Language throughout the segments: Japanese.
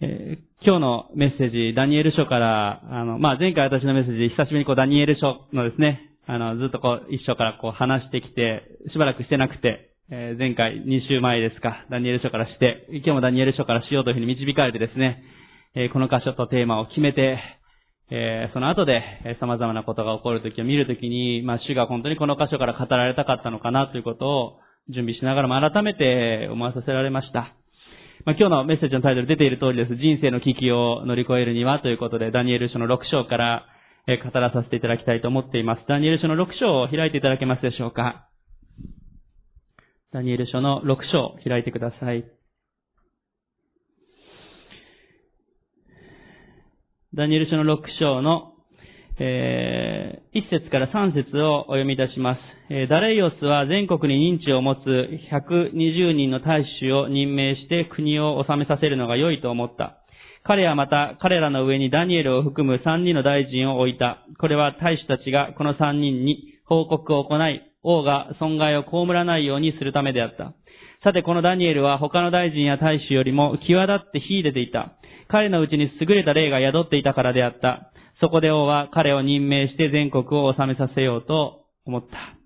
今日のメッセージ、ダニエル書から、あの、まあ、前回私のメッセージ、久しぶりにこう、ダニエル書のですね、あの、ずっとこう、一章からこう、話してきて、しばらくしてなくて、えー前回2週前ですか、ダニエル書からして、今日もダニエル書からしようというふうに導かれてですね、えーこの箇所とテーマを決めて、えその後で、え様々なことが起こるときを見るときに、まあ、主が本当にこの箇所から語られたかったのかなということを準備しながらも改めて思わさせられました。まあ、今日のメッセージのタイトル出ている通りです。人生の危機を乗り越えるにはということで、ダニエル書の6章から、語らさせていただきたいと思っています。ダニエル書の6章を開いていただけますでしょうか？ダニエル書の6章を開いてください。ダニエル書の6章の、えー、1節から3節をお読みいたします。えーダレイオスは全国に認知を持つ120人の大使を任命して国を治めさせるのが良いと思った。彼はまた彼らの上にダニエルを含む3人の大臣を置いた。これは大使たちがこの3人に報告を行い、王が損害を被らないようにするためであった。さてこのダニエルは他の大臣や大使よりも際立って秀でていた。彼のうちに優れた霊が宿っていたからであった。そこで王は彼を任命して全国を治めさせようと思った。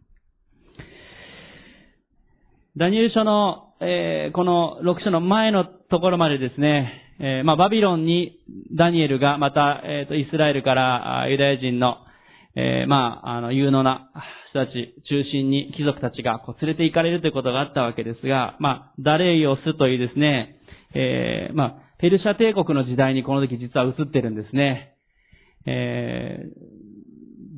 ダニエル書の、えーこの6章の前のところまでですね、えーまあ、バビロンにダニエルがまた、えーと、イスラエルからユダヤ人の、えまあ、あの、有能な人たち中心に貴族たちがこう連れて行かれるということがあったわけですが、まあ、ダレイオスというですね、えまあ、ペルシャ帝国の時代にこの時実は映ってるんですね。えー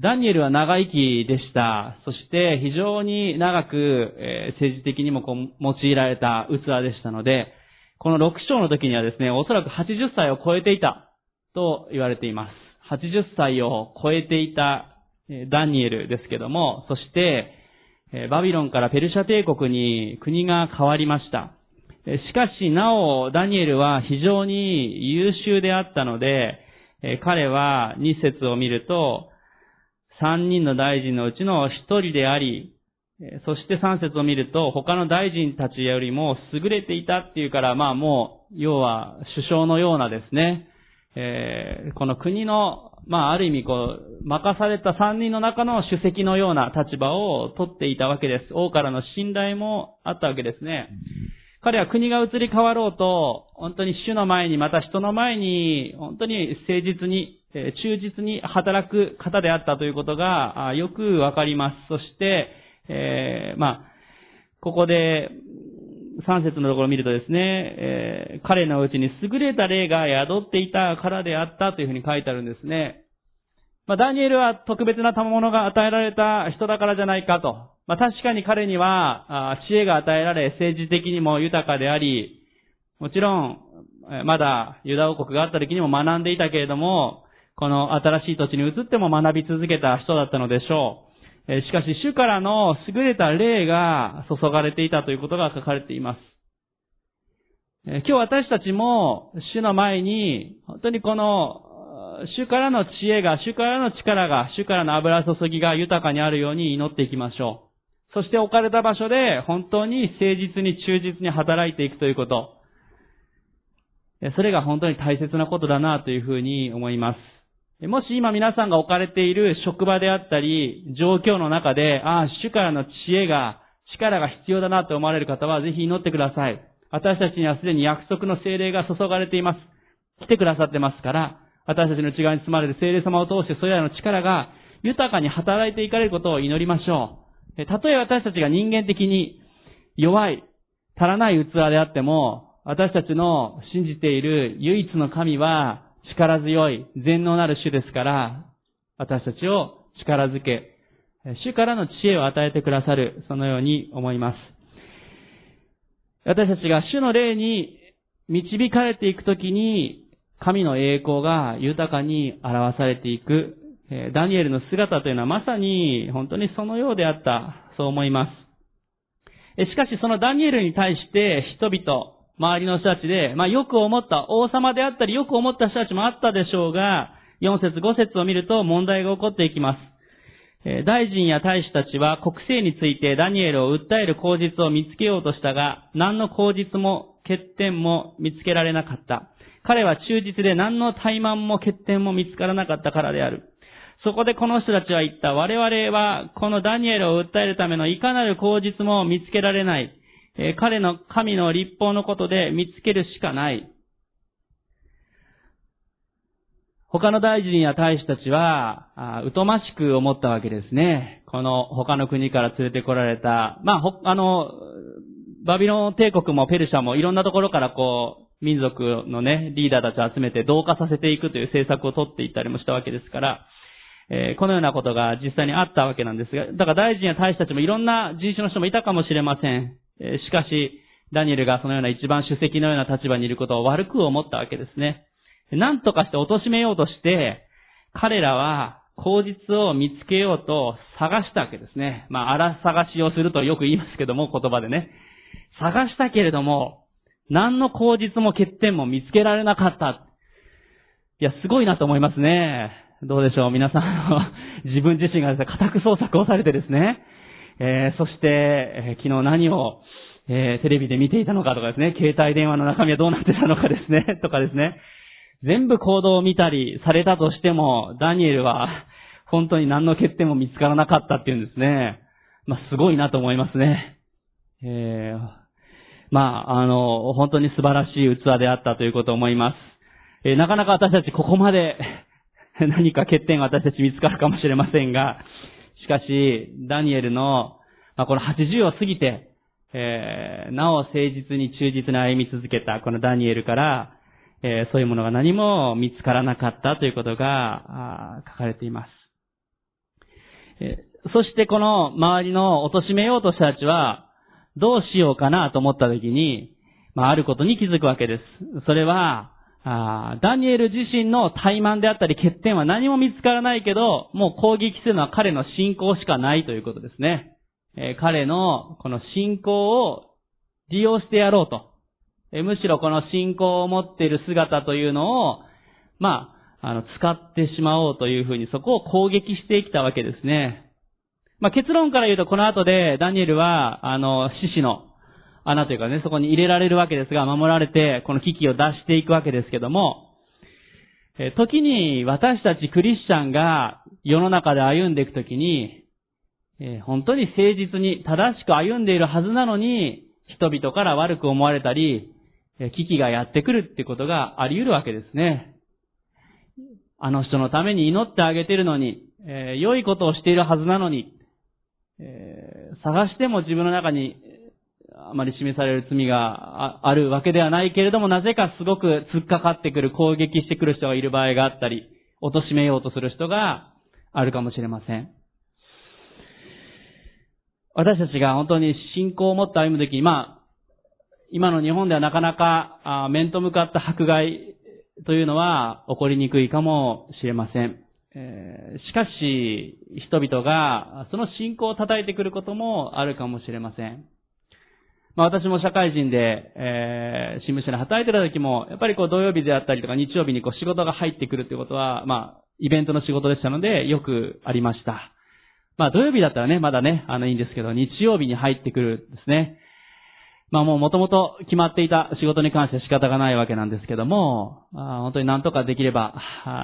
ダニエルは長生きでした。そして非常に長く、えー政治的にもこう用いられた器でしたので、この6章の時にはですね、おそらく80歳を超えていたと言われています。80歳を超えていたダニエルですけども、そして、バビロンからペルシャ帝国に国が変わりました。しかし、なお、ダニエルは非常に優秀であったので、え彼は2節を見ると、3人の大臣のうちの1人であり、えそして3節を見ると、他の大臣たちよりも優れていたっていうから、まあもう、要は首相のようなですね、えーこの国の、まあある意味こう、任された3人の中の主席のような立場を取っていたわけです。王からの信頼もあったわけですね。彼は国が移り変わろうと、本当に主の前に、また人の前に、本当に誠実に、忠実に働く方であったということが、よくわかります。そして、えーまあ、ここで、3節のところを見るとですね、えー彼のうちに優れた霊が宿っていたからであったというふうに書いてあるんですね。まあ、ダニエルは特別な賜物が与えられた人だからじゃないかと。まあ、確かに彼には、知恵が与えられ、政治的にも豊かであり、もちろん、まだユダ王国があった時にも学んでいたけれども、この新しい土地に移っても学び続けた人だったのでしょう。しかし、主からの優れた霊が注がれていたということが書かれています。今日私たちも、主の前に、本当にこの、主からの知恵が、主からの力が、主からの油注ぎが豊かにあるように祈っていきましょう。そして置かれた場所で、本当に誠実に忠実に働いていくということ。それが本当に大切なことだなというふうに思います。もし今皆さんが置かれている職場であったり、状況の中で、ああ、主からの知恵が、力が必要だなと思われる方は、ぜひ祈ってください。私たちにはすでに約束の精霊が注がれています。来てくださってますから、私たちの内側に包まれる精霊様を通して、それらの力が豊かに働いていかれることを祈りましょう。たとえ私たちが人間的に弱い、足らない器であっても、私たちの信じている唯一の神は力強い、全能なる主ですから、私たちを力づけ、主からの知恵を与えてくださる、そのように思います。私たちが主の霊に導かれていくときに、神の栄光が豊かに表されていく、えダニエルの姿というのはまさに本当にそのようであった、そう思います。えしかしそのダニエルに対して人々、周りの人たちで、まあよく思った、王様であったりよく思った人たちもあったでしょうが、4節5節を見ると問題が起こっていきます。え大臣や大使たちは国政についてダニエルを訴える口実を見つけようとしたが、何の口実も欠点も見つけられなかった。彼は忠実で何の怠慢も欠点も見つからなかったからである。そこでこの人たちは言った。我々はこのダニエルを訴えるためのいかなる口実も見つけられない。えー、彼の神の立法のことで見つけるしかない。他の大臣や大使たちは、疎ましく思ったわけですね。この他の国から連れてこられた、まあ、あの、バビロン帝国もペルシャもいろんなところからこう、民族のね、リーダーたちを集めて同化させていくという政策を取っていったりもしたわけですから、えー、このようなことが実際にあったわけなんですが、だから大臣や大使たちもいろんな人種の人もいたかもしれません。えー、しかし、ダニエルがそのような一番主席のような立場にいることを悪く思ったわけですね。何とかして貶めようとして、彼らは口実を見つけようと探したわけですね。まあ、荒探しをするとよく言いますけども、言葉でね。探したけれども、何の口実も欠点も見つけられなかった。いや、すごいなと思いますね。どうでしょう皆さん、自分自身がですね、家宅捜索をされてですね、えー、そして、えー、昨日何を、えー、テレビで見ていたのかとかですね、携帯電話の中身はどうなってたのかですね、とかですね、全部行動を見たりされたとしても、ダニエルは本当に何の欠点も見つからなかったっていうんですね。まあ、すごいなと思いますね。えー、まあ、あの、本当に素晴らしい器であったということを思います。えー、なかなか私たちここまで 何か欠点が私たち見つかるかもしれませんが、しかし、ダニエルの、まあ、この80を過ぎて、えー、なお誠実に忠実に歩み続けたこのダニエルから、えー、そういうものが何も見つからなかったということが書かれています。えー、そしてこの周りの貶めようとした人たちは、どうしようかなと思った時に、まあ、あることに気づくわけです。それは、あダニエル自身の怠慢であったり欠点は何も見つからないけど、もう攻撃するのは彼の信仰しかないということですね。えー、彼のこの信仰を利用してやろうと。えむしろこの信仰を持っている姿というのを、まあ、あの、使ってしまおうというふうにそこを攻撃してきたわけですね。まあ、結論から言うとこの後でダニエルは、あの、獅子の穴というかね、そこに入れられるわけですが、守られて、この危機を出していくわけですけども、え時に私たちクリスチャンが世の中で歩んでいくときに、え本当に誠実に正しく歩んでいるはずなのに、人々から悪く思われたり、え危機がやってくるってことがあり得るわけですね。あの人のために祈ってあげてるのに、え、良いことをしているはずなのに、えー、探しても自分の中にあまり示される罪があるわけではないけれども、なぜかすごく突っかかってくる、攻撃してくる人がいる場合があったり、貶めようとする人があるかもしれません。私たちが本当に信仰を持って歩むとき、まあ、今の日本ではなかなか、面と向かった迫害というのは起こりにくいかもしれません。え、しかし、人々がその信仰を叩いてくることもあるかもしれません。まあ私も社会人で、えー、新聞社に働いてた時も、やっぱりこう土曜日であったりとか日曜日にこう仕事が入ってくるってことは、まあ、イベントの仕事でしたので、よくありました。まあ土曜日だったらね、まだね、あのいいんですけど、日曜日に入ってくるんですね。まあもう元々決まっていた仕事に関して仕方がないわけなんですけども、あ本当に何とかできれば、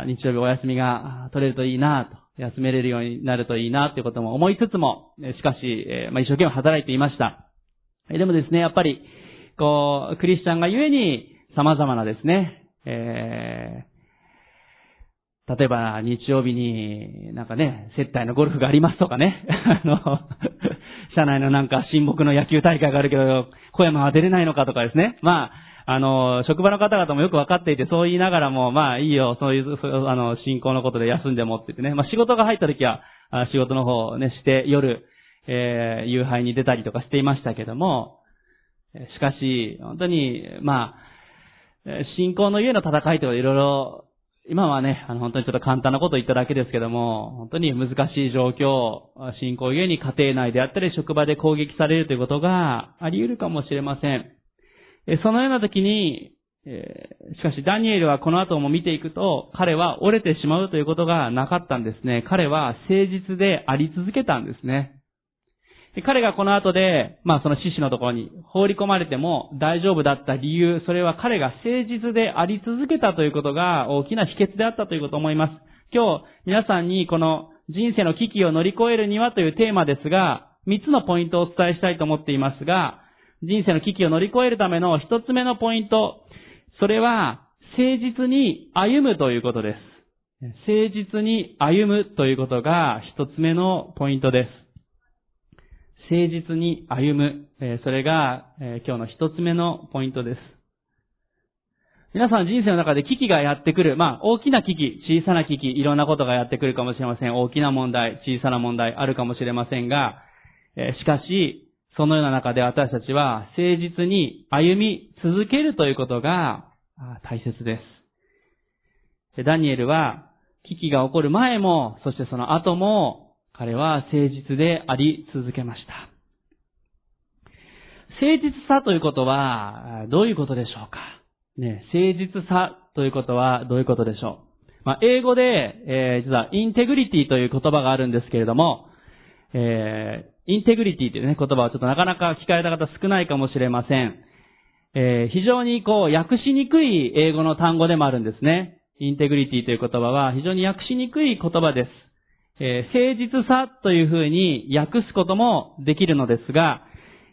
日曜日お休みが取れるといいなと、休めれるようになるといいなということも思いつつも、しかし、まあ、一生懸命働いていました。でもですね、やっぱり、こう、クリスチャンがゆえに様々なですね、えー、例えば日曜日になんかね、接待のゴルフがありますとかね、あの、社内のなんか親睦の野球大会があるけど、小山は出れないのかとかですね。まあ、あの、職場の方々もよくわかっていて、そう言いながらも、まあいいよ、そういう、あの、進行のことで休んでもって言ってね。まあ仕事が入った時は、仕事の方をね、して、夜、えー、夕飯に出たりとかしていましたけども、しかし、本当に、まあ、信仰の家の戦いとかいろいろ今はね、あの、本当にちょっと簡単なこと言っただけですけども、本当に難しい状況、信仰ゆえに家庭内であったり職場で攻撃されるということがあり得るかもしれません。そのような時に、しかしダニエルはこの後も見ていくと、彼は折れてしまうということがなかったんですね。彼は誠実であり続けたんですね。彼がこの後で、まあその獅子のところに放り込まれても大丈夫だった理由、それは彼が誠実であり続けたということが大きな秘訣であったということを思います。今日皆さんにこの人生の危機を乗り越えるにはというテーマですが、三つのポイントをお伝えしたいと思っていますが、人生の危機を乗り越えるための一つ目のポイント、それは誠実に歩むということです。誠実に歩むということが一つ目のポイントです。誠実に歩む。それが今日の一つ目のポイントです。皆さん人生の中で危機がやってくる。まあ、大きな危機、小さな危機、いろんなことがやってくるかもしれません。大きな問題、小さな問題あるかもしれませんが、しかし、そのような中で私たちは誠実に歩み続けるということが大切です。ダニエルは危機が起こる前も、そしてその後も、彼は誠実であり続けました。誠実さということは、どういうことでしょうか？ね、誠実さということはどういうことでしょう？まあ、英語で、えー、実は integrity という言葉があるんですけれども、えー、 integrity というね、言葉はちょっとなかなか聞かれた方少ないかもしれません。えー、非常にこう、訳しにくい英語の単語でもあるんですね。 integrity という言葉は非常に訳しにくい言葉です。えー、誠実さというふうに訳すこともできるのですが、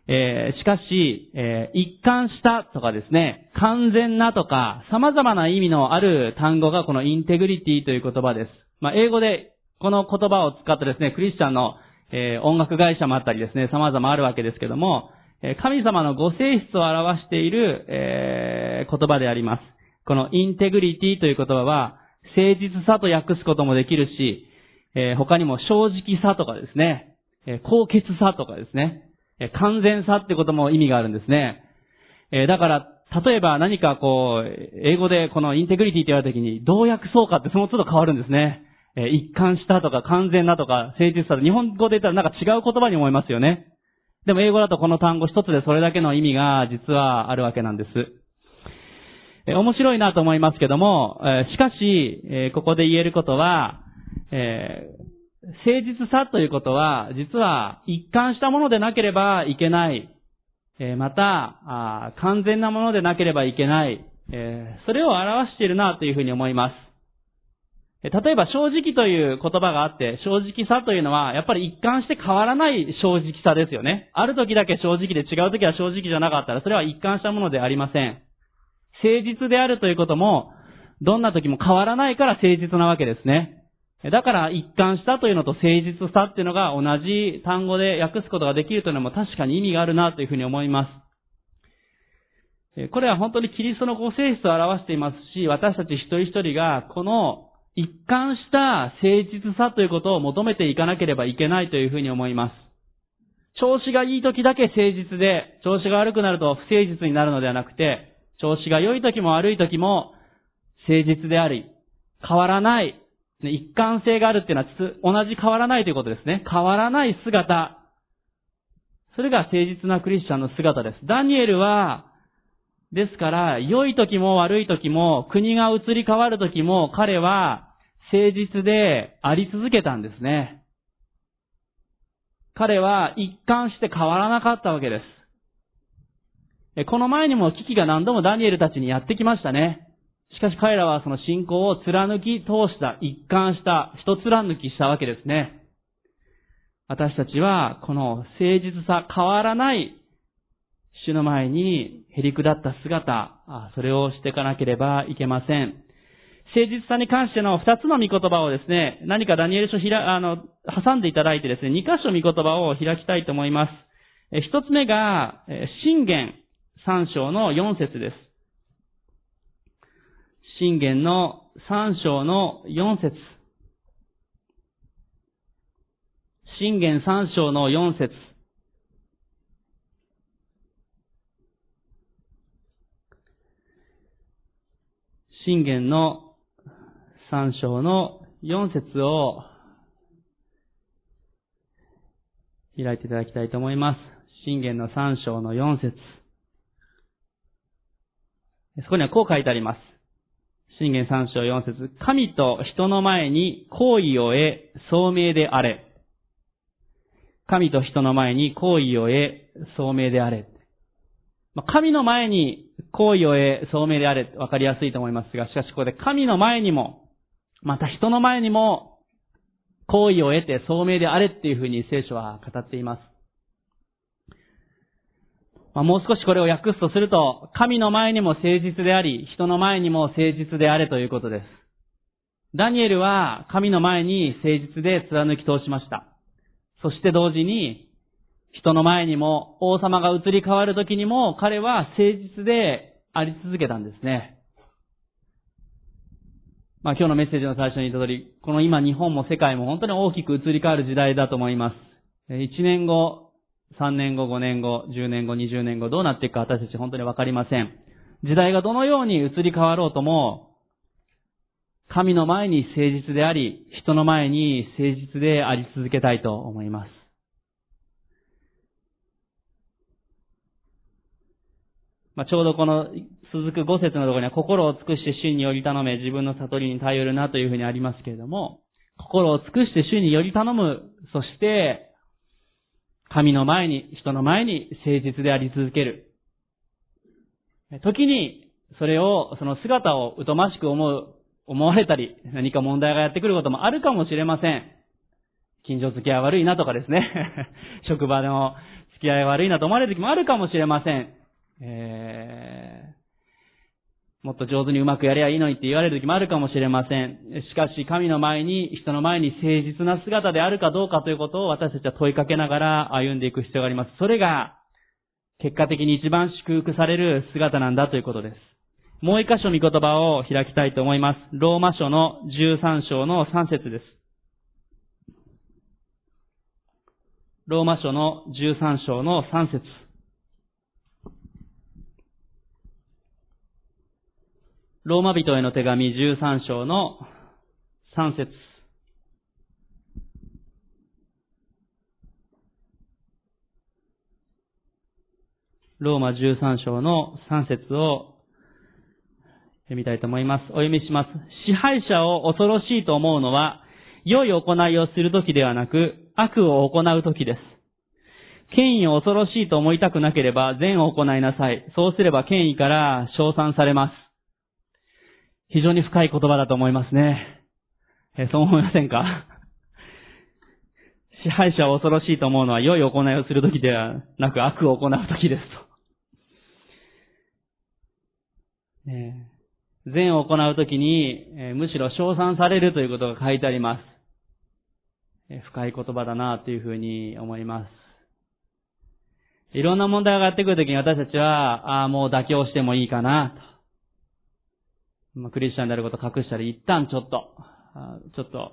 えー、しかし、えー、一貫したとかですね、完全なとか、様々な意味のある単語がこのインテグリティという言葉です。まあ、英語でこの言葉を使ってですね、クリスチャンの、えー、音楽会社もあったりですね、様々あるわけですけども、え神様のご性質を表している、え、言葉であります。このインテグリティという言葉は、誠実さと訳すこともできるし、えー、他にも正直さとかですね、えー、高潔さとかですね、えー、完全さってことも意味があるんですね。えだから、例えば何かこう、英語でこのインテグリティって言われた時に、どう訳そうかってその都度変わるんですね。え一貫したとか完全なとか誠実さと日本語で言ったらなんか違う言葉に思いますよね。でも英語だとこの単語一つでそれだけの意味が実はあるわけなんです。え面白いなと思いますけども、えしかし、えここで言えることは、え誠実さということは、実は一貫したものでなければいけない。えまた完全なものでなければいけない。えそれを表しているなというふうに思います。例えば正直という言葉があって、正直さというのは、やっぱり一貫して変わらない正直さですよね。ある時だけ正直で違う時は正直じゃなかったら、それは一貫したものでありません。誠実であるということも、どんな時も変わらないから誠実なわけですね。だから一貫したというのと誠実さっていうのが同じ単語で訳すことができるというのも確かに意味があるなというふうに思います。これは本当にキリストのご性質を表していますし、私たち一人一人がこの一貫した誠実さということを求めていかなければいけないというふうに思います。調子がいい時だけ誠実で、調子が悪くなると不誠実になるのではなくて、調子が良い時も悪い時も誠実であり、変わらない、一貫性があるっていうのは同じ変わらないということですね。変わらない姿。それが誠実なクリスチャンの姿です。ダニエルは、ですから、良い時も悪い時も、国が移り変わる時も、彼は誠実であり続けたんですね。彼は一貫して変わらなかったわけです。この前にも危機が何度もダニエルたちにやってきましたね。しかし彼らはその信仰を貫き通した、一貫した、一貫きしたわけですね。私たちはこの誠実さ、変わらない主の前にへり下った姿、それをしていかなければいけません。誠実さに関しての二つの御言葉をですね、何かダニエル書ひら、あの、挟んでいただいてですね、二箇所御言葉を開きたいと思います。一つ目が、信玄3章の4節です。信玄の3章の4節信玄3章の4節信玄の3章の4節を開いていただきたいと思います。信玄の3章の4節そこにはこう書いてあります。信玄三章四節神と人の前に行為を得、聡明であれ。神と人の前に行為を得、聡明であれ。神の前に行為を得、聡明であれ、わかりやすいと思いますが、しかしここで神の前にも、また人の前にも、行為を得て聡明であれっていうふうに聖書は語っています。まあ、もう少しこれを訳すとすると、神の前にも誠実であり、人の前にも誠実であれということです。ダニエルは神の前に誠実で貫き通しました。そして同時に、人の前にも王様が移り変わる時にも彼は誠実であり続けたんですね。まあ今日のメッセージの最初に言った通り、この今日本も世界も本当に大きく移り変わる時代だと思います。1年後、3年後、5年後、10年後、20年後、どうなっていくか私たち本当にわかりません。時代がどのように移り変わろうとも、神の前に誠実であり、人の前に誠実であり続けたいと思います。まあ、ちょうどこの続く五節のところには心を尽くして主により頼め、自分の悟りに頼るなというふうにありますけれども、心を尽くして主により頼む、そして神の前に、人の前に誠実であり続ける。時に、それを、その姿を疎ましく思う、思われたり、何か問題がやってくることもあるかもしれません。近所付き合い悪いなとかですね。職場の付き合い悪いなと思われる時もあるかもしれません。えもっと上手にうまくやりゃいいのにって言われる時もあるかもしれません。しかし、神の前に、人の前に誠実な姿であるかどうかということを私たちは問いかけながら歩んでいく必要があります。それが、結果的に一番祝福される姿なんだということです。もう一箇所見言葉を開きたいと思います。ローマ書の13章の3節です。ローマ書の13章の3節ローマ人への手紙13章の3節ローマ13章の3節を読みたいと思います。お読みします。支配者を恐ろしいと思うのは、良い行いをするときではなく、悪を行うときです。権威を恐ろしいと思いたくなければ善を行いなさい。そうすれば権威から称賛されます。非常に深い言葉だと思いますね。えそう思いませんか？支配者を恐ろしいと思うのは良い行いをするときではなく悪を行うときですと。ね、善を行うときに、えむしろ称賛されるということが書いてあります。え深い言葉だなというふうに思います。いろんな問題がやってくるときに私たちは、ああ、もう妥協してもいいかなと。まあ、クリスチャンであることを隠したり、一旦ちょっと、ちょっと、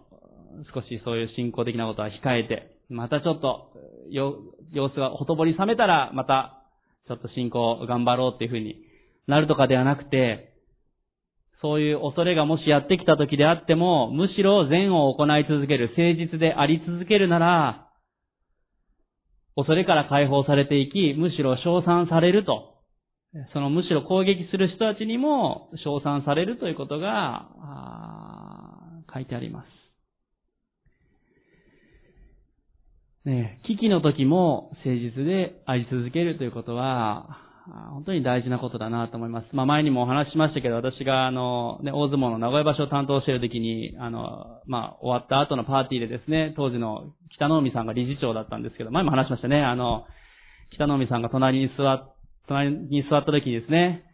少しそういう信仰的なことは控えて、またちょっと、様子がほとぼり冷めたら、また、ちょっと信仰を頑張ろうっていうふうになるとかではなくて、そういう恐れがもしやってきた時であっても、むしろ善を行い続ける、誠実であり続けるなら、恐れから解放されていき、むしろ称賛されると。そのむしろ攻撃する人たちにも称賛されるということが書いてあります。ね、危機の時も誠実であり続けるということは、本当に大事なことだなと思います。まあ前にもお話ししましたけど、私があの、ね、大相撲の名古屋場所を担当している時に、あの、まあ終わった後のパーティーでですね、当時の北野海さんが理事長だったんですけど、前も話しましたね、あの、北野海さんが隣に座っ隣に座った時にですね、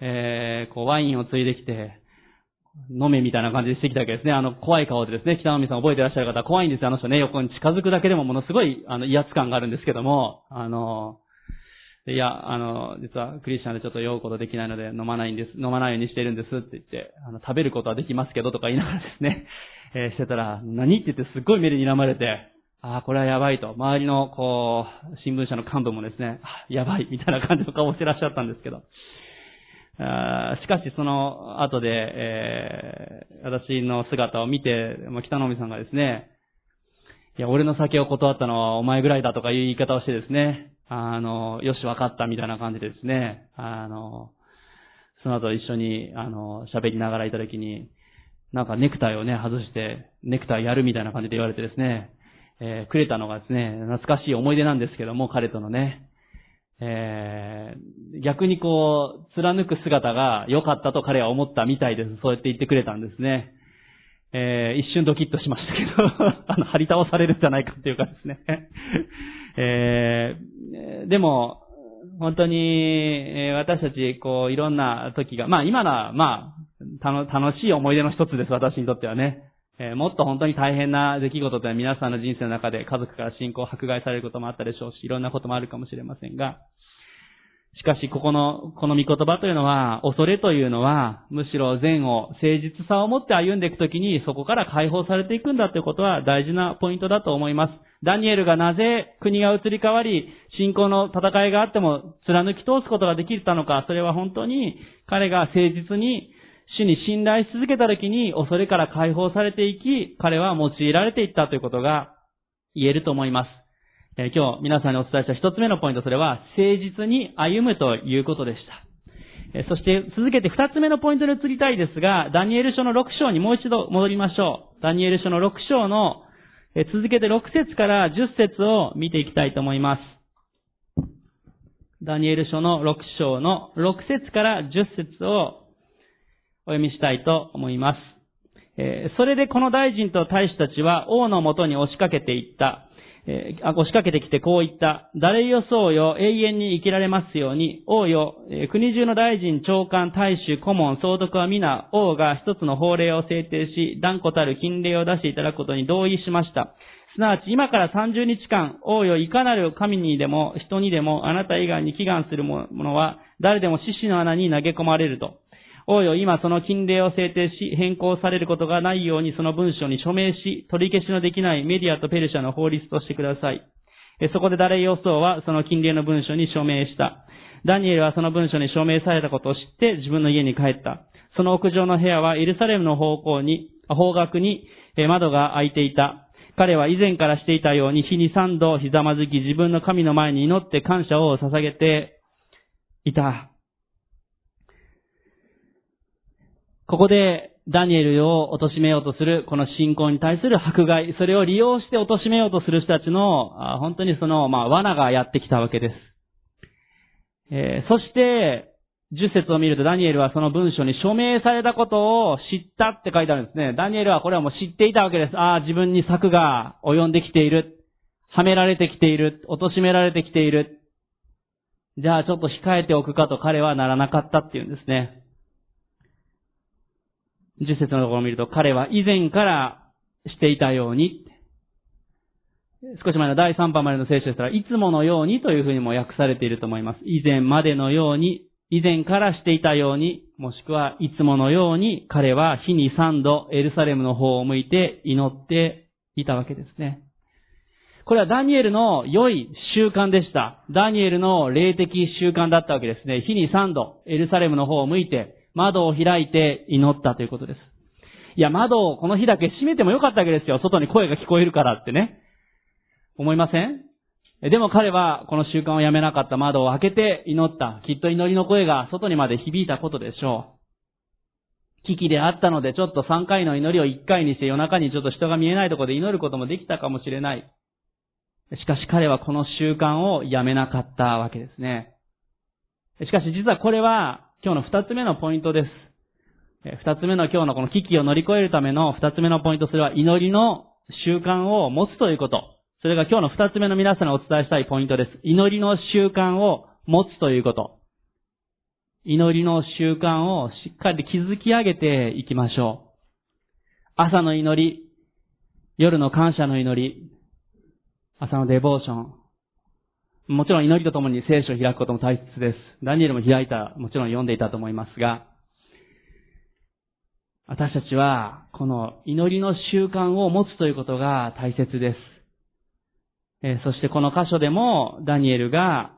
えー、こう、ワインをついできて、飲めみたいな感じでしてきたわけですね。あの、怖い顔でですね、北野さん覚えてらっしゃる方、怖いんですよ、あの人ね。横に近づくだけでもものすごい、あの、威圧感があるんですけども、あの、いや、あの、実はクリスチャンでちょっと酔うことできないので飲まないんです、飲まないようにしてるんですって言って、あの、食べることはできますけどとか言いながらですね、えー、してたら、何って言ってすっごい目で睨まれて、ああ、これはやばいと。周りの、こう、新聞社の幹部もですね、やばい、みたいな感じの顔をしてらっしゃったんですけど。あしかし、その後で、えー、私の姿を見て、北野美さんがですね、いや、俺の酒を断ったのはお前ぐらいだとかいう言い方をしてですね、あの、よし、わかったみたいな感じでですね、あの、その後一緒に、あの、喋りながらいた時に、なんかネクタイをね、外して、ネクタイやるみたいな感じで言われてですね、えー、くれたのがですね、懐かしい思い出なんですけども、彼とのね、えー、逆にこう、貫く姿が良かったと彼は思ったみたいです。そうやって言ってくれたんですね。えー、一瞬ドキッとしましたけど、あの、張り倒されるんじゃないかっていうかですね。えー、でも、本当に、え私たち、こう、いろんな時が、まあ今のは、まあ、楽しい思い出の一つです、私にとってはね。えー、もっと本当に大変な出来事というのは皆さんの人生の中で家族から信仰を迫害されることもあったでしょうし、いろんなこともあるかもしれませんが、しかし、ここの、この御言葉というのは、恐れというのは、むしろ善を、誠実さを持って歩んでいくときに、そこから解放されていくんだということは大事なポイントだと思います。ダニエルがなぜ国が移り変わり、信仰の戦いがあっても貫き通すことができたのか、それは本当に彼が誠実に主に信頼し続けたときに、恐れから解放されていき、彼は用いられていったということが言えると思います。え今日皆さんにお伝えした一つ目のポイント、それは誠実に歩むということでした。えそして続けて二つ目のポイントに移りたいですが、ダニエル書の6章にもう一度戻りましょう。ダニエル書の6章の、え続けて6節から10節を見ていきたいと思います。ダニエル書の6章の6節から10節をお読みしたいと思います。えそれでこの大臣と大使たちは王のもとに押しかけていった。えー、押しかけてきてこう言った。誰よそうよ、永遠に生きられますように、王よ、えー、国中の大臣、長官、大衆、顧問、総督は皆、王が一つの法令を制定し、断固たる禁令を出していただくことに同意しました。すなわち今から30日間、王よいかなる神にでも人にでもあなた以外に祈願するものは誰でも獅子の穴に投げ込まれると。王よ、今その禁令を制定し、変更されることがないようにその文書に署名し、取り消しのできないメディアとペルシャの法律としてください。そこで誰予想はその禁令の文書に署名した。ダニエルはその文書に署名されたことを知って自分の家に帰った。その屋上の部屋はエルサレムの方向に、方角に窓が開いていた。彼は以前からしていたように日に三度ひざまずき自分の神の前に祈って感謝を捧げていた。ここでダニエルを貶めようとする、この信仰に対する迫害、それを利用して貶めようとする人たちの、本当にその、まあ、罠がやってきたわけです。えー、そして、十節を見るとダニエルはその文書に署名されたことを知ったって書いてあるんですね。ダニエルはこれはもう知っていたわけです。ああ、自分に策が及んできている。はめられてきている。貶められてきている。じゃあちょっと控えておくかと彼はならなかったっていうんですね。十節のところを見ると、彼は以前からしていたように、少し前の第3番までの聖書でしたら、いつものようにというふうにも訳されていると思います。以前までのように、以前からしていたように、もしくはいつものように、彼は日に三度エルサレムの方を向いて祈っていたわけですね。これはダニエルの良い習慣でした。ダニエルの霊的習慣だったわけですね。日に三度エルサレムの方を向いて窓を開いて祈ったということです。いや、窓をこの日だけ閉めてもよかったわけですよ。外に声が聞こえるからってね。思いません？でも彼はこの習慣をやめなかった窓を開けて祈った。きっと祈りの声が外にまで響いたことでしょう。危機であったのでちょっと3回の祈りを1回にして夜中にちょっと人が見えないところで祈ることもできたかもしれない。しかし彼はこの習慣をやめなかったわけですね。しかし実はこれは今日の二つ目のポイントです。二つ目の今日のこの危機を乗り越えるための二つ目のポイント、それは祈りの習慣を持つということ。それが今日の二つ目の皆さんにお伝えしたいポイントです。祈りの習慣を持つということ。祈りの習慣をしっかり築き上げていきましょう。朝の祈り、夜の感謝の祈り、朝のデボーション、もちろん祈りとともに聖書を開くことも大切です。ダニエルも開いた、もちろん読んでいたと思いますが、私たちは、この祈りの習慣を持つということが大切です。えそしてこの箇所でも、ダニエルが、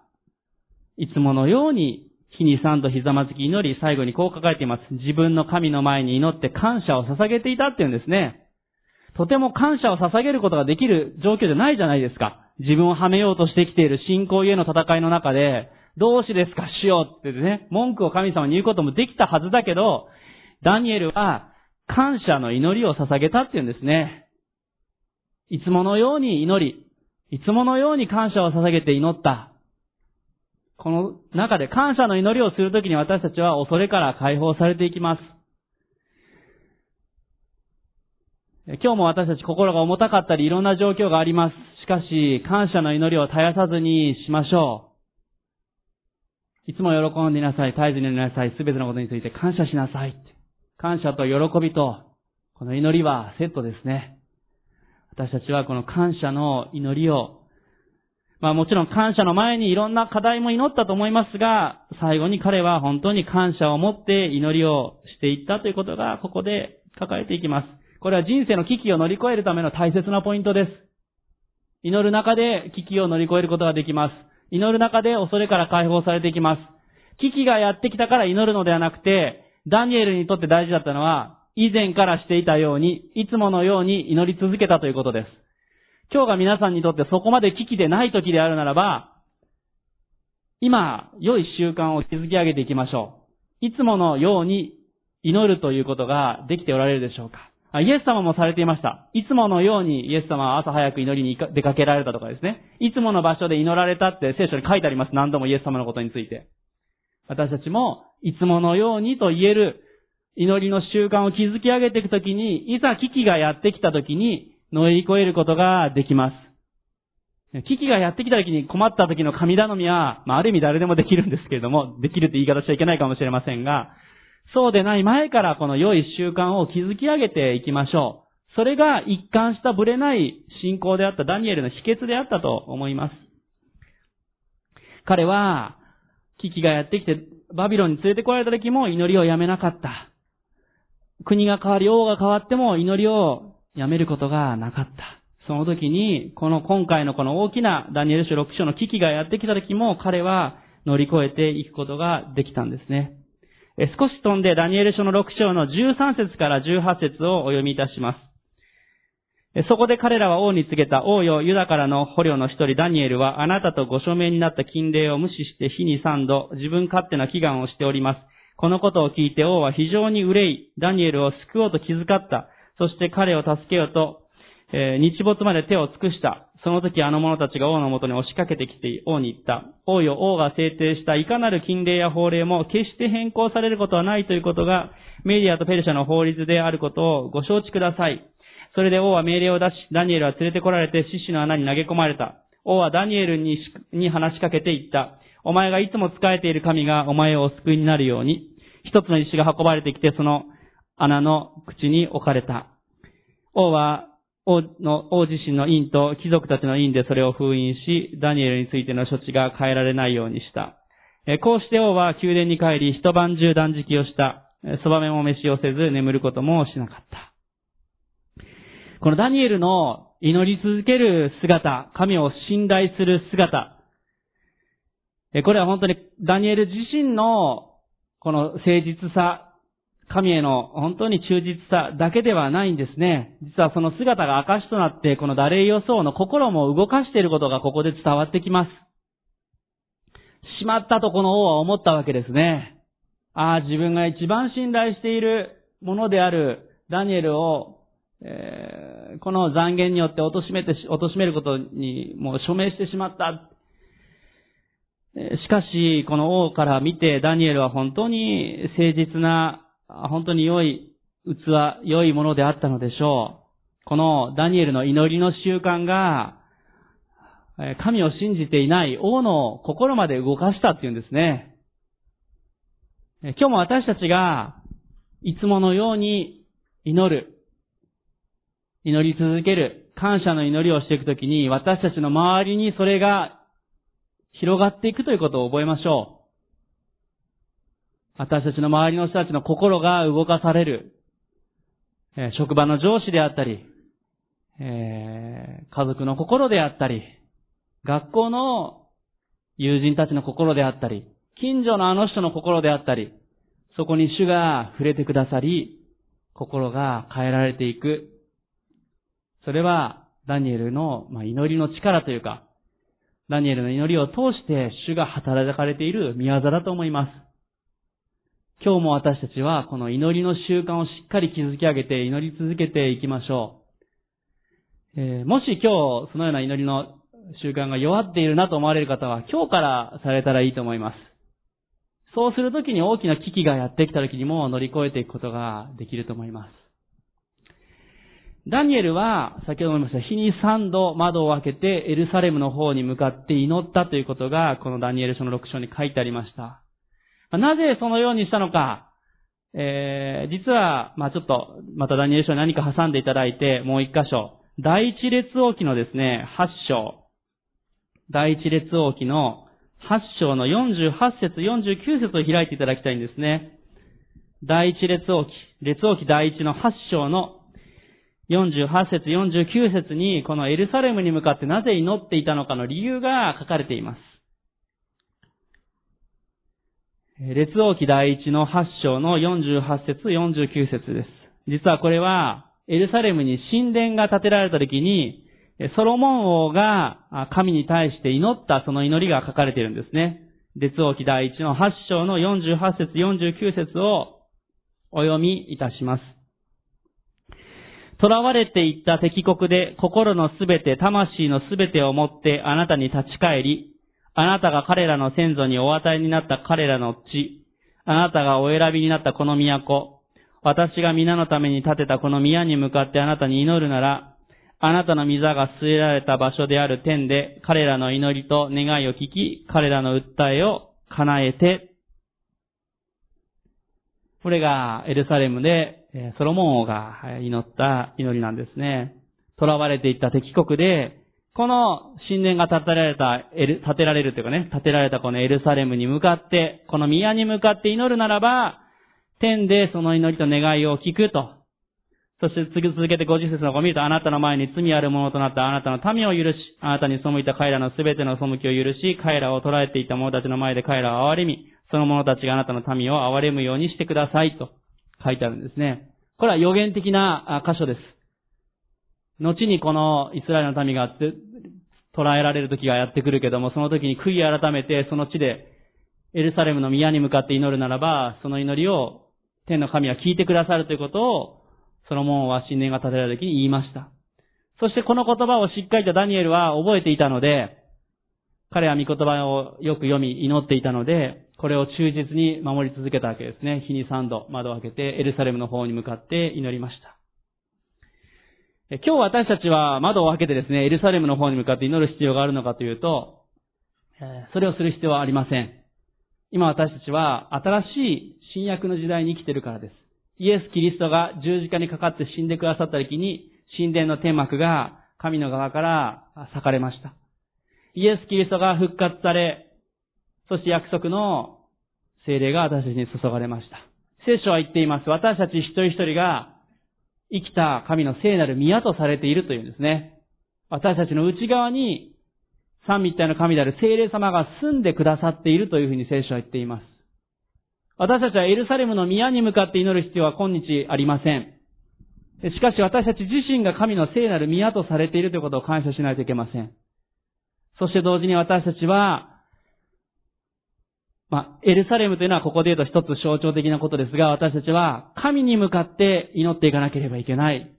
いつものように、日に三度ひざまずき祈り、最後にこう書かれています。自分の神の前に祈って感謝を捧げていたっていうんですね。とても感謝を捧げることができる状況じゃないじゃないですか。自分をはめようとしてきている信仰への戦いの中で、どうしですか、しようってね、文句を神様に言うこともできたはずだけど、ダニエルは感謝の祈りを捧げたっていうんですね。いつものように祈り、いつものように感謝を捧げて祈った。この中で感謝の祈りをするときに私たちは恐れから解放されていきます。今日も私たち心が重たかったりいろんな状況があります。しかし、感謝の祈りを絶やさずにしましょう。いつも喜んでいなさい、絶えずにいなさい、すべてのことについて感謝しなさい。感謝と喜びと、この祈りはセットですね。私たちはこの感謝の祈りを、まあもちろん感謝の前にいろんな課題も祈ったと思いますが、最後に彼は本当に感謝を持って祈りをしていったということがここで書かれていきます。これは人生の危機を乗り越えるための大切なポイントです。祈る中で危機を乗り越えることができます。祈る中で恐れから解放されていきます。危機がやってきたから祈るのではなくて、ダニエルにとって大事だったのは、以前からしていたように、いつものように祈り続けたということです。今日が皆さんにとってそこまで危機でない時であるならば、今、良い習慣を築き上げていきましょう。いつものように祈るということができておられるでしょうかイエス様もされていました。いつものようにイエス様は朝早く祈りに出かけられたとかですね。いつもの場所で祈られたって聖書に書いてあります。何度もイエス様のことについて。私たちも、いつものようにと言える祈りの習慣を築き上げていくときに、いざ危機がやってきたときに乗り越えることができます。危機がやってきたときに困ったときの神頼みは、まあ、ある意味誰でもできるんですけれども、できるって言い方しちゃいけないかもしれませんが、そうでない前からこの良い習慣を築き上げていきましょう。それが一貫したぶれない信仰であったダニエルの秘訣であったと思います。彼は、危機がやってきてバビロンに連れてこられた時も祈りをやめなかった。国が変わり王が変わっても祈りをやめることがなかった。その時に、この今回のこの大きなダニエル書6章の危機がやってきた時も彼は乗り越えていくことができたんですね。少し飛んでダニエル書の6章の13節から18節をお読みいたします。そこで彼らは王に告げた王よユダからの捕虜の一人ダニエルはあなたとご署名になった禁令を無視して日に三度自分勝手な祈願をしております。このことを聞いて王は非常に憂い、ダニエルを救おうと気遣った。そして彼を助けようと、えー、日没まで手を尽くした。その時あの者たちが王のもとに押しかけてきて王に言った。王よ、王が制定したいかなる禁令や法令も決して変更されることはないということが、メディアとペルシャの法律であることをご承知ください。それで王は命令を出し、ダニエルは連れてこられて獅子の穴に投げ込まれた。王はダニエルにに話しかけて言った。お前がいつも仕えている神がお前をお救いになるように、一つの石が運ばれてきてその穴の口に置かれた。王は王の、王自身の院と貴族たちの院でそれを封印し、ダニエルについての処置が変えられないようにした。こうして王は宮殿に帰り、一晩中断食をした。そばめも飯をせず眠ることもしなかった。このダニエルの祈り続ける姿、神を信頼する姿、これは本当にダニエル自身のこの誠実さ、神への本当に忠実さだけではないんですね。実はその姿が証となって、このダレイ予想の心も動かしていることがここで伝わってきます。しまったとこの王は思ったわけですね。ああ、自分が一番信頼しているものであるダニエルを、えー、この残言によって貶めて、貶めることにもう署名してしまった。しかし、この王から見てダニエルは本当に誠実な本当に良い器、良いものであったのでしょう。このダニエルの祈りの習慣が、神を信じていない王の心まで動かしたっていうんですね。今日も私たちが、いつものように祈る、祈り続ける、感謝の祈りをしていくときに、私たちの周りにそれが広がっていくということを覚えましょう。私たちの周りの人たちの心が動かされる、え職場の上司であったり、え、家族の心であったり、学校の友人たちの心であったり、近所のあの人の心であったり、そこに主が触れてくださり、心が変えられていく。それは、ダニエルの、ま祈りの力というか、ダニエルの祈りを通して主が働かれている見業だと思います。今日も私たちはこの祈りの習慣をしっかり築き上げて祈り続けていきましょえー、もし今日そのような祈りの習慣が弱っているなと思われる方は今日からされたらいいと思います。そうするときに大きな危機がやってきたときにも乗り越えていくことができると思います。ダニエルは、先ほども言いました、日に三度窓を開けてエルサレムの方に向かって祈ったということが、このダニエル書の6章に書いてありました。なぜそのようにしたのか、えー、実は、まあちょっと、またダニエル書に何か挟んでいただいて、もう一箇所、第一列王記のですね、8章、第一列王記の8章の48節、49節を開いていただきたいんですね。第一列王記、列王記第一の8章の48節、49節に、このエルサレムに向かってなぜ祈っていたのかの理由が書かれています。列王記第一の8章の48節、49節です。実はこれは、エルサレムに神殿が建てられた時に、ソロモン王が神に対して祈ったその祈りが書かれているんですね。列王記第一の8章の48節、49節をお読みいたします。囚われていった敵国で心のすべて、魂のすべてを持ってあなたに立ち返り、あなたが彼らの先祖にお与えになった彼らの地、あなたがお選びになったこの都、私が皆のために建てたこの宮に向かってあなたに祈るなら、あなたの御座が据えられた場所である天で彼らの祈りと願いを聞き、彼らの訴えを叶えて、これがエルサレムでソロモン王が祈った祈りなんですね。囚われていった敵国で、この神殿が建てられた、建てられるというかね、建てられたこのエルサレムに向かって、この宮に向かって祈るならば、天でその祈りと願いを聞くと。そして続けて50節の子を見ると、あなたの前に罪あるものとなったあなたの民を許し、あなたに背いた彼らのすべての背きを許し、彼らを捕らえていた者たちの前で彼らを憐れみ、その者たちがあなたの民を憐れむようにしてくださいと。書いてあるんですね。これは予言的な箇所です。後にこのイスラエルの民が捉えられる時がやってくるけども、その時に悔い改めてその地でエルサレムの宮に向かって祈るならば、その祈りを天の神は聞いてくださるということを、ソロモンは新年が建てられる時に言いました。そしてこの言葉をしっかりとダニエルは覚えていたので、彼は御言葉をよく読み祈っていたので、これを忠実に守り続けたわけですね。日に三度窓を開けてエルサレムの方に向かって祈りました。今日私たちは窓を開けてですね、エルサレムの方に向かって祈る必要があるのかというと、それをする必要はありません。今私たちは新しい新約の時代に生きているからです。イエス・キリストが十字架にかかって死んでくださった時に、神殿の天幕が神の側から裂かれました。イエス・キリストが復活され、そして約束の精霊が私たちに注がれました。聖書は言っています。私たち一人一人が生きた神の聖なる宮とされているというんですね。私たちの内側に三密体の神である聖霊様が住んでくださっているというふうに聖書は言っています。私たちはエルサレムの宮に向かって祈る必要は今日ありません。しかし私たち自身が神の聖なる宮とされているということを感謝しないといけません。そして同時に私たちはまあ、エルサレムというのはここで言うと一つ象徴的なことですが、私たちは神に向かって祈っていかなければいけない。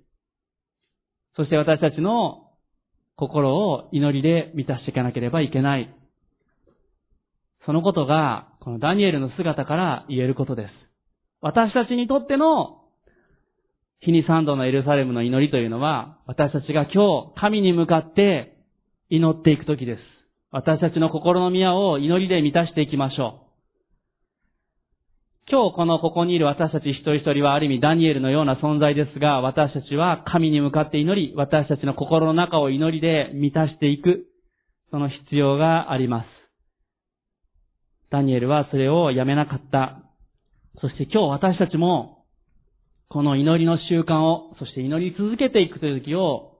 そして私たちの心を祈りで満たしていかなければいけない。そのことが、このダニエルの姿から言えることです。私たちにとっての、日に三度のエルサレムの祈りというのは、私たちが今日、神に向かって祈っていくときです。私たちの心の宮を祈りで満たしていきましょう。今日このここにいる私たち一人一人はある意味ダニエルのような存在ですが、私たちは神に向かって祈り、私たちの心の中を祈りで満たしていく、その必要があります。ダニエルはそれをやめなかった。そして今日私たちも、この祈りの習慣を、そして祈り続けていくという時を、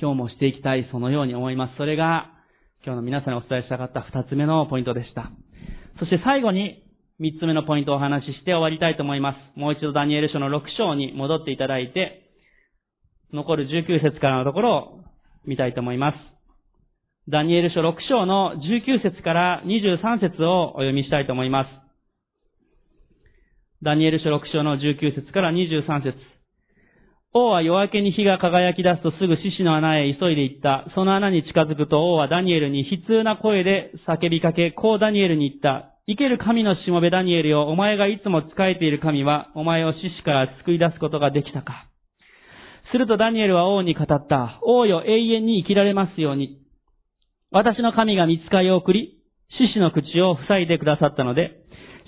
今日もしていきたい、そのように思います。それが、今日の皆さんにお伝えしたかった二つ目のポイントでした。そして最後に三つ目のポイントをお話しして終わりたいと思います。もう一度ダニエル書の6章に戻っていただいて、残る19節からのところを見たいと思います。ダニエル書6章の19節から23節をお読みしたいと思います。ダニエル書6章の19節から23節王は夜明けに火が輝き出すとすぐ獅子の穴へ急いで行った。その穴に近づくと王はダニエルに悲痛な声で叫びかけ、こうダニエルに言った。生ける神のしもべダニエルよ、お前がいつも仕えている神は、お前を獅子から救い出すことができたか。するとダニエルは王に語った。王よ、永遠に生きられますように。私の神が見つかりを送り、獅子の口を塞いでくださったので、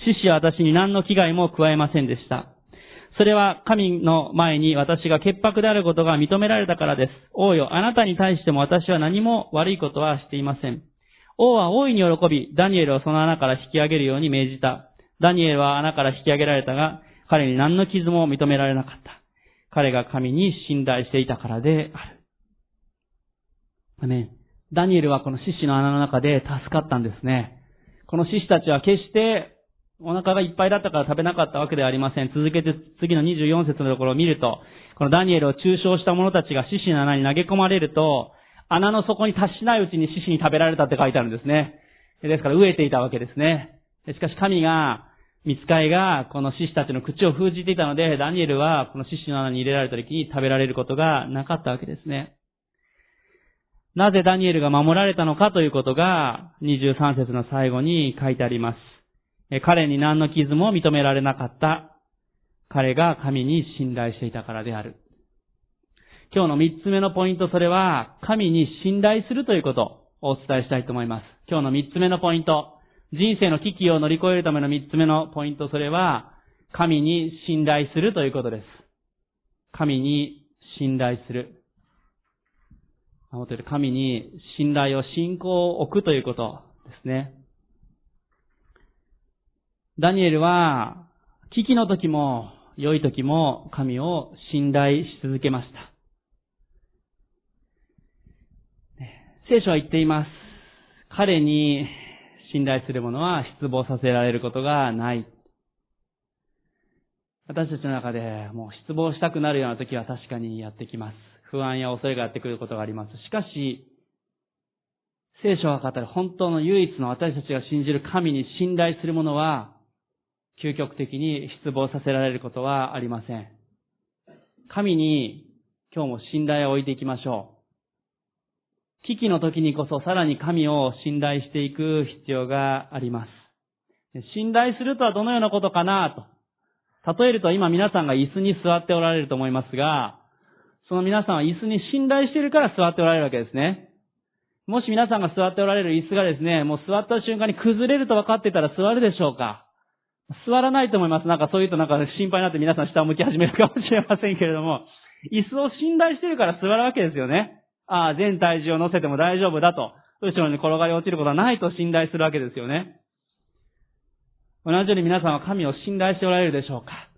獅子は私に何の危害も加えませんでした。それは神の前に私が潔白であることが認められたからです。王よ、あなたに対しても私は何も悪いことはしていません。王は大いに喜び、ダニエルをその穴から引き上げるように命じた。ダニエルは穴から引き上げられたが、彼に何の傷も認められなかった。彼が神に信頼していたからである。アメン。ダニエルはこの獅子の穴の中で助かったんですね。この獅子たちは決してお腹がいっぱいだったから食べなかったわけではありません。続けて次の24節のところを見ると、このダニエルを中傷した者たちが獅子の穴に投げ込まれると、穴の底に達しないうちに獅子に食べられたって書いてあるんですね。ですから飢えていたわけですね。しかし神が、見つかいがこの獅子たちの口を封じていたので、ダニエルはこの獅子の穴に入れられた時に食べられることがなかったわけですね。なぜダニエルが守られたのかということが23節の最後に書いてあります。彼に何の傷も認められなかった。彼が神に信頼していたからである。今日の三つ目のポイント、それは、神に信頼するということをお伝えしたいと思います。今日の三つ目のポイント、人生の危機を乗り越えるための三つ目のポイント、それは、神に信頼するということです。神に信頼する。神に信頼を信仰を置くということですね。ダニエルは、危機の時も、良い時も神を信頼し続けました。聖書は言っています。彼に信頼する者は失望させられることがない。私たちの中でもう失望したくなるような時は確かにやってきます。不安や恐れがやってくることがあります。しかし、聖書が語る本当の唯一の私たちが信じる神に信頼する者は、究極的に失望させられることはありません。神に今日も信頼を置いていきましょう。危機の時にこそさらに神を信頼していく必要があります。信頼するとはどのようなことかな？と。例えると今皆さんが椅子に座っておられると思いますが、その皆さんは椅子に信頼しているから座っておられるわけですね。もし皆さんが座っておられる椅子がですね、もう座った瞬間に崩れると分かってたら座るでしょうか？座らないと思います。なんかそういうとなんか心配になって皆さん下を向き始めるかもしれませんけれども、椅子を信頼してるから座るわけですよね。ああ、全体重を乗せても大丈夫だと。後ろに転がり落ちることはないと信頼するわけですよね。同じように皆さんは神を信頼しておられるでしょうか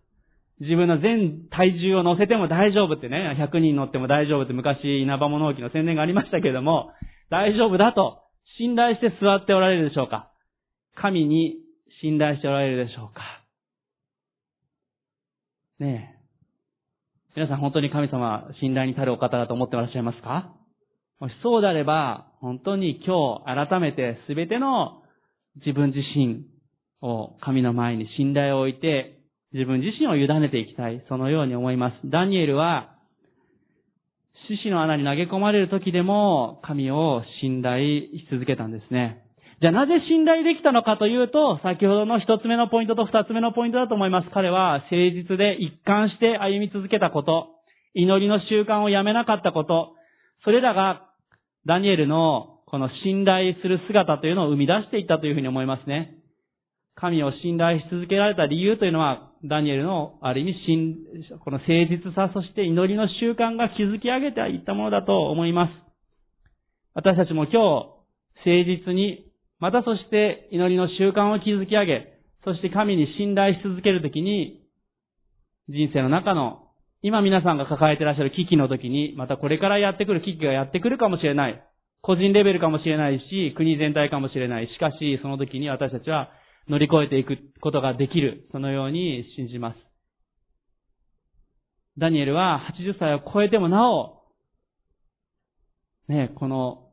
自分の全体重を乗せても大丈夫ってね、100人乗っても大丈夫って昔稲葉物置の宣伝がありましたけれども、大丈夫だと信頼して座っておられるでしょうか神に信頼しておられるでしょうか？ねえ。皆さん本当に神様信頼に足るお方だと思っていらっしゃいますか？もしそうであれば、本当に今日改めて全ての自分自身を神の前に信頼を置いて、自分自身を委ねていきたい。そのように思います。ダニエルは、獅子の穴に投げ込まれる時でも神を信頼し続けたんですね。じゃあなぜ信頼できたのかというと、先ほどの一つ目のポイントと二つ目のポイントだと思います。彼は誠実で一貫して歩み続けたこと、祈りの習慣をやめなかったこと、それらがダニエルのこの信頼する姿というのを生み出していったというふうに思いますね。神を信頼し続けられた理由というのは、ダニエルのある意味、この誠実さ、そして祈りの習慣が築き上げていったものだと思います。私たちも今日、誠実にまたそして祈りの習慣を築き上げ、そして神に信頼し続けるときに、人生の中の、今皆さんが抱えていらっしゃる危機の時に、またこれからやってくる危機がやってくるかもしれない。個人レベルかもしれないし、国全体かもしれない。しかし、その時に私たちは乗り越えていくことができる。そのように信じます。ダニエルは80歳を超えてもなお、ね、この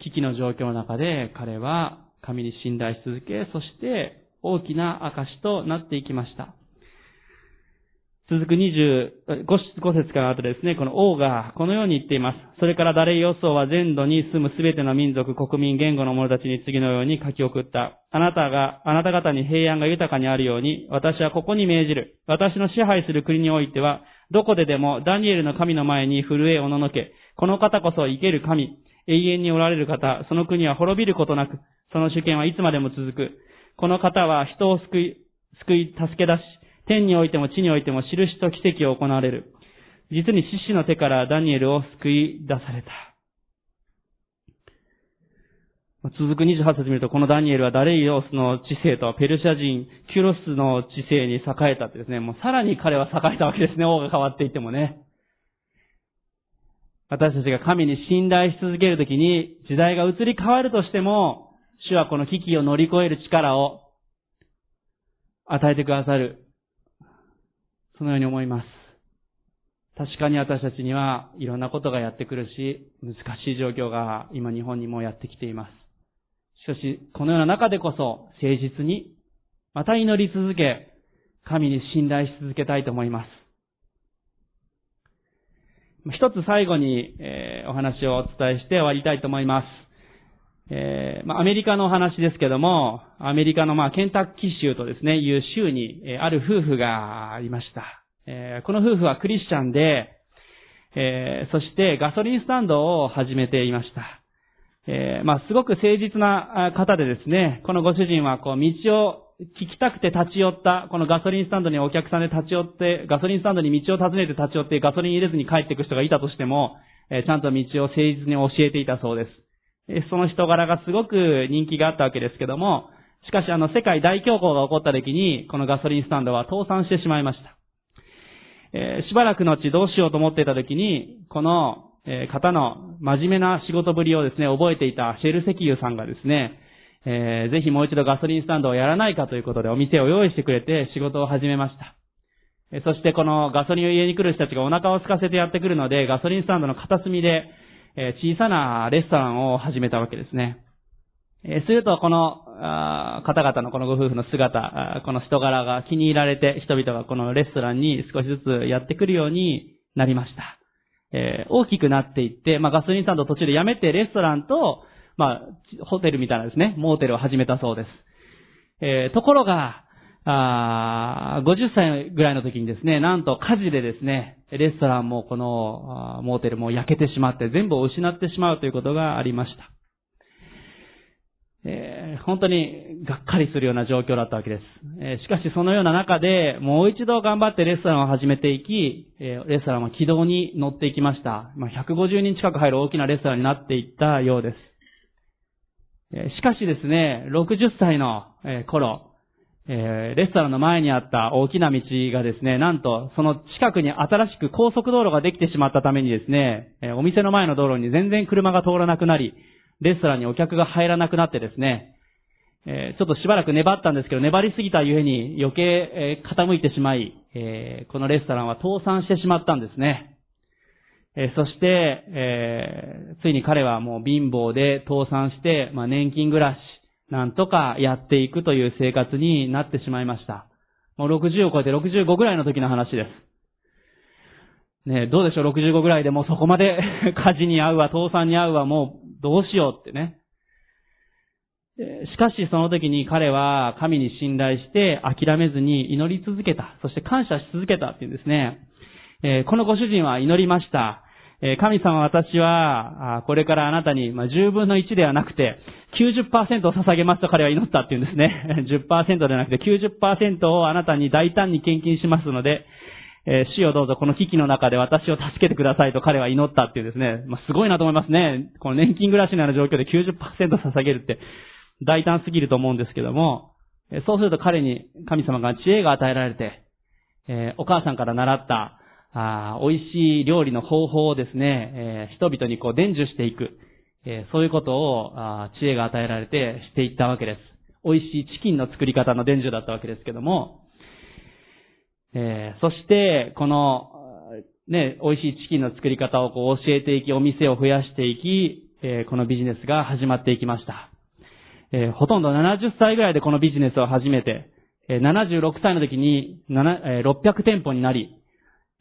危機の状況の中で彼は神に信頼し続け、そして大きな証となっていきました。続く25節から後ですね、この王がこのように言っています。それからダレイ予想は全土に住むすべての民族、国民、言語の者たちに次のように書き送った。あなたが、あなた方に平安が豊かにあるように、私はここに命じる。私の支配する国においては、どこででもダニエルの神の前に震えおののけ、この方こそ生ける神、永遠におられる方、その国は滅びることなく、その主権はいつまでも続く。この方は人を救い、救い、助け出し、天においても地においても印と奇跡を行われる。実に獅子の手からダニエルを救い出された。続く28節見ると、このダニエルはダレイオスの知性とペルシャ人、キュロスの知性に栄えたってですね、もうさらに彼は栄えたわけですね、王が変わっていてもね。私たちが神に信頼し続けるときに、時代が移り変わるとしても、主はこの危機を乗り越える力を与えてくださる。そのように思います。確かに私たちにはいろんなことがやってくるし、難しい状況が今日本にもやってきています。しかし、このような中でこそ誠実に、また祈り続け、神に信頼し続けたいと思います。一つ最後に、えー、お話をお伝えして終わりたいと思います。えー、まあ、アメリカのお話ですけども、アメリカのまあ、ケンタッキー州とですね、いう州に、えー、ある夫婦がありました。えー、この夫婦はクリスチャンで、えー、そしてガソリンスタンドを始めていました。えー、まあ、すごく誠実な方でですね、このご主人はこう、道を聞きたくて立ち寄った、このガソリンスタンドにお客さんで立ち寄って、ガソリンスタンドに道を尋ねて立ち寄ってガソリン入れずに帰っていく人がいたとしても、え、ちゃんと道を誠実に教えていたそうです。その人柄がすごく人気があったわけですけども、しかしあの世界大恐慌が起こった時に、このガソリンスタンドは倒産してしまいました。え、しばらくのうちどうしようと思っていた時に、この、え、方の真面目な仕事ぶりをですね、覚えていたシェル石油さんがですね、えー、ぜひもう一度ガソリンスタンドをやらないかということでお店を用意してくれて仕事を始めました。そしてこのガソリンを家に来る人たちがお腹を空かせてやってくるので、ガソリンスタンドの片隅で、え小さなレストランを始めたわけですね。えすると、この方々のこのご夫婦の姿、この人柄が気に入られて、人々がこのレストランに少しずつやってくるようになりました。えー、大きくなっていって、まあ、ガソリンスタンド途中でやめてレストランと、まあ、ホテルみたいなですね、モーテルを始めたそうです。えー、ところが、あ50歳ぐらいの時にですね、なんと火事でですね、レストランもこのモーテルも焼けてしまって全部を失ってしまうということがありました。えー、本当にがっかりするような状況だったわけです。えー、しかしそのような中で、もう一度頑張ってレストランを始めていき、えー、レストランは軌道に乗っていきました。まあ、150人近く入る大きなレストランになっていったようです。しかしですね、60歳の頃、レストランの前にあった大きな道がですね、なんと、その近くに新しく高速道路ができてしまったためにですね、お店の前の道路に全然車が通らなくなり、レストランにお客が入らなくなってですね、ちょっとしばらく粘ったんですけど、粘りすぎたゆえに余計、傾いてしまい、このレストランは倒産してしまったんですね。えそして、えついに彼はもう貧乏で倒産して、まあ、年金暮らし、なんとかやっていくという生活になってしまいました。もう60を超えて65ぐらいの時の話です。ねどうでしょう ?65 ぐらいでもうそこまで 火事に遭うわ、倒産に遭うわ、もうどうしようってね。しかしその時に彼は神に信頼して諦めずに祈り続けた。そして感謝し続けたっていうんですね。えこのご主人は祈りました。神様私は、これからあなたに、ま10分の1ではなくて、90%を捧げますと彼は祈ったっていうんですね。10%ではなくて90%をあなたに大胆に献金しますので、えー、主よどうぞこの危機の中で私を助けてくださいと彼は祈ったっていうですね。まあ、すごいなと思いますね。この年金暮らしのような状況で90%捧げるって大胆すぎると思うんですけども、そうすると彼に神様が知恵が与えられて、えー、お母さんから習ったあ美味しい料理の方法をですね、えー、人々にこう伝授していく、えー、そういうことをあ知恵が与えられてしていったわけです。美味しいチキンの作り方の伝授だったわけですけども、えー、そして、この、ね、美味しいチキンの作り方をこう教えていき、お店を増やしていき、えー、このビジネスが始まっていきました。えー、ほとんど70歳ぐらいでこのビジネスを始めて、えー、76歳の時に、えー、600店舗になり、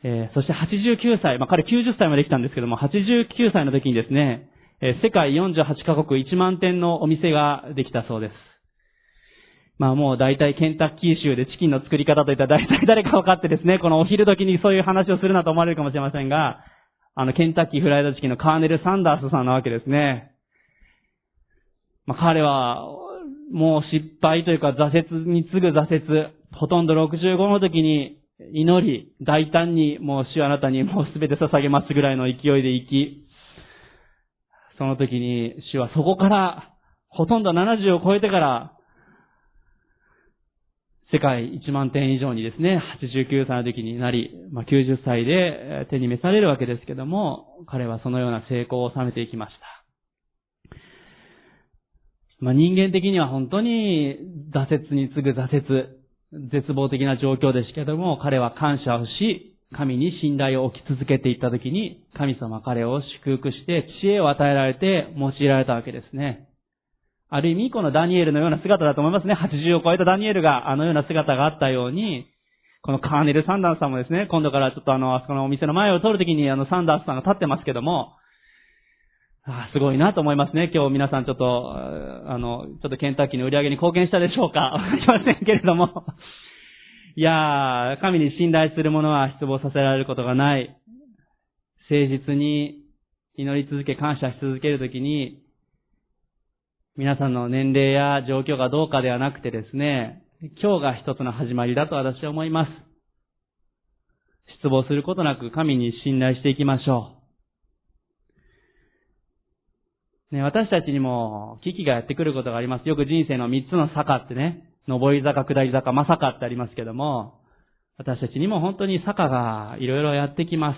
えー、そして89歳、まあ、彼90歳まで来たんですけども、89歳の時にですね、えー、世界48カ国1万店のお店ができたそうです。まあもう大体ケンタッキー州でチキンの作り方といったら大体誰か分かってですね、このお昼時にそういう話をするなと思われるかもしれませんが、あのケンタッキーフライドチキンのカーネル・サンダースさんなわけですね。まあ彼は、もう失敗というか挫折に次ぐ挫折、ほとんど65の時に祈り、大胆にもう主あなたにもうすべて捧げますぐらいの勢いで生き、その時に主はそこから、ほとんど70を超えてから、世界1万点以上にですね、89歳の時になり、まあ、90歳で手に召されるわけですけども、彼はそのような成功を収めていきました。まあ、人間的には本当に挫折に次ぐ挫折、絶望的な状況ですけども、彼は感謝をし、神に信頼を置き続けていったときに、神様彼を祝福して知恵を与えられて用いられたわけですね。ある意味、このダニエルのような姿だと思いますね。80を超えたダニエルがあのような姿があったように、このカーネル・サンダースさんもですね、今度からちょっとあの、あそこのお店の前を通るときにあの、サンダースさんが立ってますけども、あすごいなと思いますね。今日皆さんちょっと、あの、ちょっとケンタッキーの売り上げに貢献したでしょうか わかりませんけれども。いやー、神に信頼する者は失望させられることがない。誠実に祈り続け感謝し続けるときに、皆さんの年齢や状況がどうかではなくてですね、今日が一つの始まりだと私は思います。失望することなく神に信頼していきましょう。ね、私たちにも危機がやってくることがあります。よく人生の三つの坂ってね、上り坂、下り坂、まさかってありますけども、私たちにも本当に坂がいろいろやってきま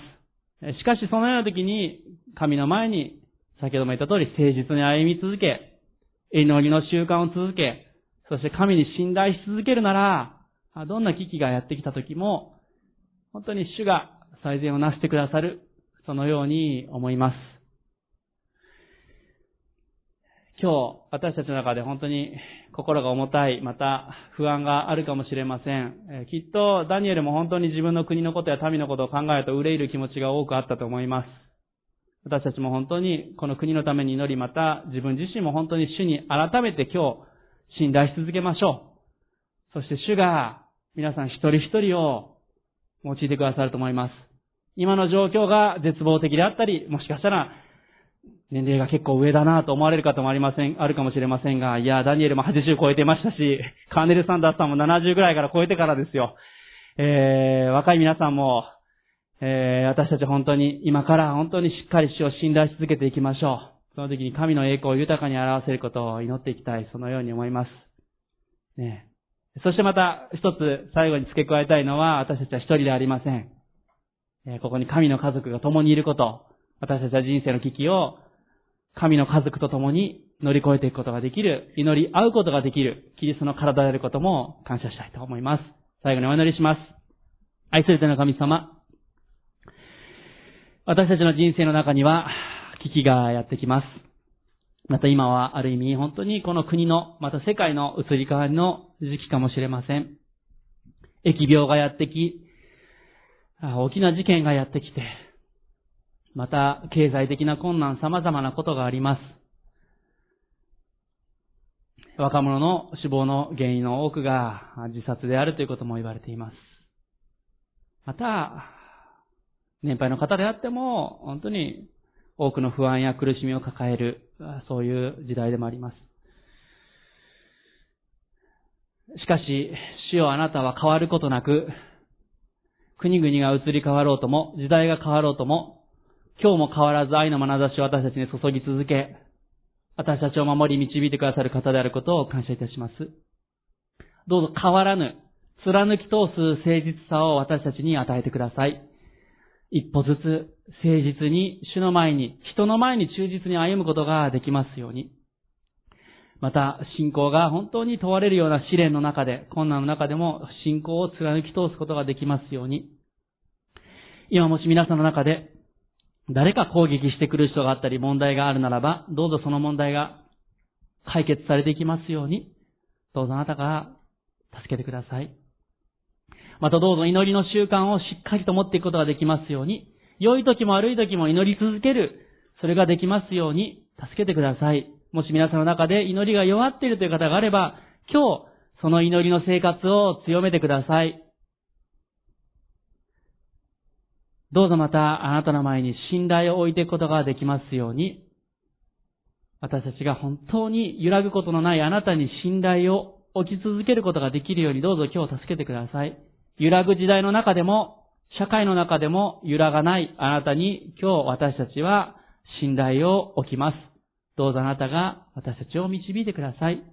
す。しかしそのような時に、神の前に、先ほども言った通り誠実に歩み続け、祈りの習慣を続け、そして神に信頼し続けるなら、どんな危機がやってきた時も、本当に主が最善をなしてくださる、そのように思います。今日、私たちの中で本当に心が重たい、また不安があるかもしれません。きっと、ダニエルも本当に自分の国のことや民のことを考えると憂いる気持ちが多くあったと思います。私たちも本当にこの国のために祈り、また自分自身も本当に主に改めて今日、信頼し続けましょう。そして主が皆さん一人一人を用いてくださると思います。今の状況が絶望的であったり、もしかしたら年齢が結構上だなと思われる方もありません、あるかもしれませんが、いや、ダニエルも80超えてましたし、カーネル・サンダースさんも70ぐらいから超えてからですよ。えー、若い皆さんも、えー、私たち本当に今から本当にしっかり死を信頼し続けていきましょう。その時に神の栄光を豊かに表せることを祈っていきたい、そのように思います。ねそしてまた一つ最後に付け加えたいのは、私たちは一人ではありません。えーここに神の家族が共にいること、私たちは人生の危機を神の家族と共に乗り越えていくことができる、祈り合うことができる、キリストの体であることも感謝したいと思います。最後にお祈りします。愛する天の神様。私たちの人生の中には危機がやってきます。また今はある意味本当にこの国の、また世界の移り変わりの時期かもしれません。疫病がやってき、大きな事件がやってきて、また、経済的な困難、様々なことがあります。若者の死亡の原因の多くが自殺であるということも言われています。また、年配の方であっても、本当に多くの不安や苦しみを抱える、そういう時代でもあります。しかし、主よあなたは変わることなく、国々が移り変わろうとも、時代が変わろうとも、今日も変わらず愛の眼差しを私たちに注ぎ続け、私たちを守り導いてくださる方であることを感謝いたします。どうぞ変わらぬ、貫き通す誠実さを私たちに与えてください。一歩ずつ誠実に主の前に、人の前に忠実に歩むことができますように。また、信仰が本当に問われるような試練の中で、困難の中でも信仰を貫き通すことができますように。今もし皆さんの中で誰か攻撃してくる人があったり問題があるならば、どうぞその問題が解決されていきますように、どうぞあなたが助けてください。またどうぞ祈りの習慣をしっかりと持っていくことができますように、良い時も悪い時も祈り続ける、それができますように助けてください。もし皆さんの中で祈りが弱っているという方があれば、今日、その祈りの生活を強めてください。どうぞまたあなたの前に信頼を置いていくことができますように、私たちが本当に揺らぐことのないあなたに信頼を置き続けることができるようにどうぞ今日助けてください。揺らぐ時代の中でも、社会の中でも揺らがないあなたに今日私たちは信頼を置きます。どうぞあなたが私たちを導いてください。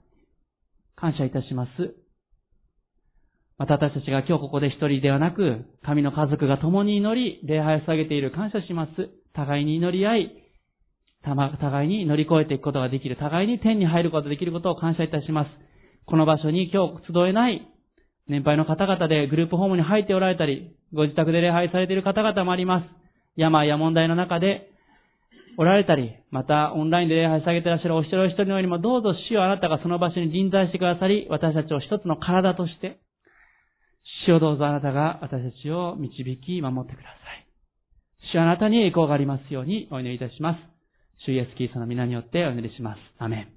感謝いたします。また私たちが今日ここで一人ではなく、神の家族が共に祈り、礼拝を下げている感謝します。互いに祈り合い、互いに乗り越えていくことができる、互いに天に入ることができることを感謝いたします。この場所に今日集えない年配の方々でグループホームに入っておられたり、ご自宅で礼拝されている方々もあります。病や問題の中でおられたり、またオンラインで礼拝さげていらっしゃるお一人お一人のようにもどうぞ主をあなたがその場所に臨在してくださり、私たちを一つの体として、主をどうぞあなたが私たちを導き守ってください。主あなたに栄光がありますようにお祈りいたします。主イエスキリストの皆によってお祈りします。アメン。